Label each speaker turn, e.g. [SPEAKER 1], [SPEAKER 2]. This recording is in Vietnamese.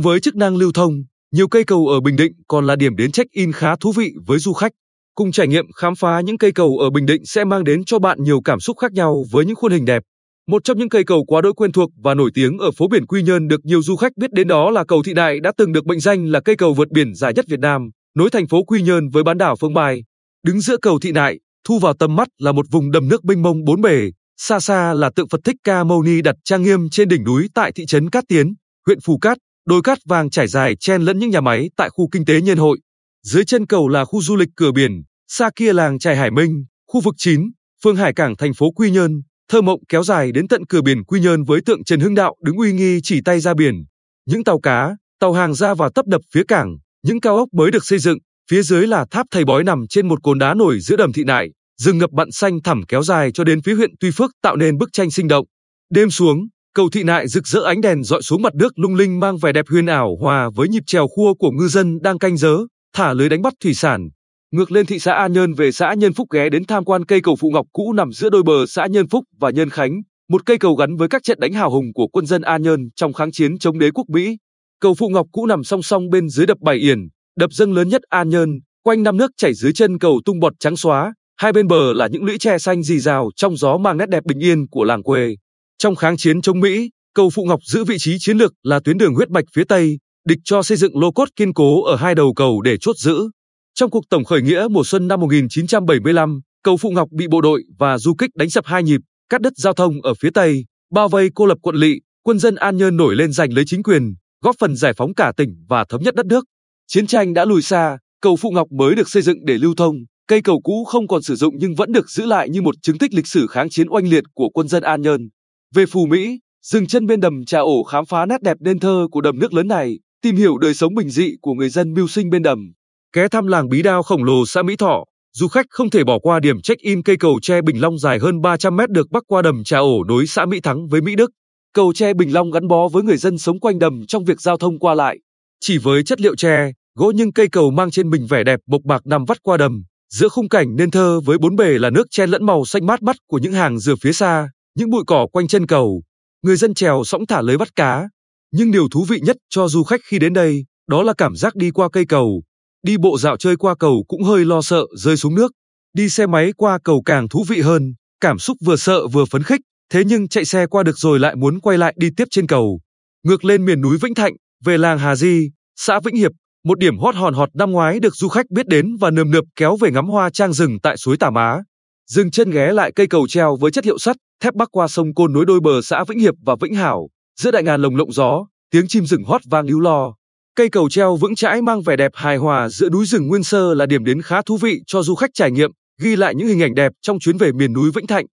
[SPEAKER 1] Cùng với chức năng lưu thông, nhiều cây cầu ở Bình Định còn là điểm đến check-in khá thú vị với du khách. Cùng trải nghiệm khám phá những cây cầu ở Bình Định sẽ mang đến cho bạn nhiều cảm xúc khác nhau với những khuôn hình đẹp. Một trong những cây cầu quá đỗi quen thuộc và nổi tiếng ở phố biển Quy Nhơn được nhiều du khách biết đến đó là cầu Thị Đại đã từng được mệnh danh là cây cầu vượt biển dài nhất Việt Nam, nối thành phố Quy Nhơn với bán đảo Phương Bài. Đứng giữa cầu Thị Đại, thu vào tầm mắt là một vùng đầm nước mênh mông bốn bể, xa xa là tượng Phật Thích Ca Mâu Ni đặt trang nghiêm trên đỉnh núi tại thị trấn Cát Tiến, huyện Phù Cát, đồi cát vàng trải dài chen lẫn những nhà máy tại khu kinh tế Nhân Hội. Dưới chân cầu là khu du lịch cửa biển, xa kia làng trài Hải Minh, khu vực 9, phường Hải Cảng thành phố Quy Nhơn, thơ mộng kéo dài đến tận cửa biển Quy Nhơn với tượng Trần Hưng Đạo đứng uy nghi chỉ tay ra biển. Những tàu cá, tàu hàng ra vào tấp đập phía cảng, những cao ốc mới được xây dựng, phía dưới là tháp thầy bói nằm trên một cồn đá nổi giữa đầm thị nại, rừng ngập mặn xanh thẳm kéo dài cho đến phía huyện Tuy Phước tạo nên bức tranh sinh động. Đêm xuống, cầu thị nại rực rỡ ánh đèn dọi xuống mặt nước lung linh mang vẻ đẹp huyền ảo hòa với nhịp trèo khua của ngư dân đang canh dớ, thả lưới đánh bắt thủy sản. Ngược lên thị xã An Nhơn về xã Nhân Phúc ghé đến tham quan cây cầu Phụ Ngọc cũ nằm giữa đôi bờ xã Nhân Phúc và Nhân Khánh, một cây cầu gắn với các trận đánh hào hùng của quân dân An Nhơn trong kháng chiến chống đế quốc Mỹ. Cầu Phụ Ngọc cũ nằm song song bên dưới đập Bảy Yển, đập dâng lớn nhất An Nhơn, quanh năm nước chảy dưới chân cầu tung bọt trắng xóa, hai bên bờ là những lũy tre xanh rì rào trong gió mang nét đẹp bình yên của làng quê. Trong kháng chiến chống Mỹ, cầu Phụ Ngọc giữ vị trí chiến lược là tuyến đường huyết mạch phía Tây, địch cho xây dựng lô cốt kiên cố ở hai đầu cầu để chốt giữ. Trong cuộc tổng khởi nghĩa mùa xuân năm 1975, cầu Phụ Ngọc bị bộ đội và du kích đánh sập hai nhịp, cắt đứt giao thông ở phía Tây, bao vây cô lập quận lỵ, quân dân An Nhơn nổi lên giành lấy chính quyền, góp phần giải phóng cả tỉnh và thống nhất đất nước. Chiến tranh đã lùi xa, cầu Phụ Ngọc mới được xây dựng để lưu thông, cây cầu cũ không còn sử dụng nhưng vẫn được giữ lại như một chứng tích lịch sử kháng chiến oanh liệt của quân dân An Nhơn. Về Phù Mỹ, dừng chân bên đầm Trà Ổ khám phá nét đẹp nên thơ của đầm nước lớn này, tìm hiểu đời sống bình dị của người dân mưu sinh bên đầm. Ghé thăm làng Bí Đao khổng lồ xã Mỹ Thọ, du khách không thể bỏ qua điểm check-in cây cầu tre Bình Long dài hơn 300 mét được bắc qua đầm Trà Ổ nối xã Mỹ Thắng với Mỹ Đức. Cầu tre Bình Long gắn bó với người dân sống quanh đầm trong việc giao thông qua lại. Chỉ với chất liệu tre, gỗ nhưng cây cầu mang trên mình vẻ đẹp bộc bạc nằm vắt qua đầm, giữa khung cảnh nên thơ với bốn bề là nước chen lẫn màu xanh mát mắt của những hàng dừa phía xa, những bụi cỏ quanh chân cầu. Người dân trèo sõng thả lưới bắt cá. Nhưng điều thú vị nhất cho du khách khi đến đây, đó là cảm giác đi qua cây cầu. Đi bộ dạo chơi qua cầu cũng hơi lo sợ rơi xuống nước. Đi xe máy qua cầu càng thú vị hơn, cảm xúc vừa sợ vừa phấn khích, thế nhưng chạy xe qua được rồi lại muốn quay lại đi tiếp trên cầu. Ngược lên miền núi Vĩnh Thạnh, về làng Hà Di, xã Vĩnh Hiệp, một điểm hot hòn hot năm ngoái được du khách biết đến và nườm nượp kéo về ngắm hoa trang rừng tại suối Tà Má. Dừng chân ghé lại cây cầu treo với chất liệu sắt, thép bắc qua sông Côn nối đôi bờ xã Vĩnh Hiệp và Vĩnh Hảo, giữa đại ngàn lồng lộng gió, tiếng chim rừng hót vang líu lo. Cây cầu treo vững chãi mang vẻ đẹp hài hòa giữa núi rừng nguyên sơ là điểm đến khá thú vị cho du khách trải nghiệm, ghi lại những hình ảnh đẹp trong chuyến về miền núi Vĩnh Thạnh.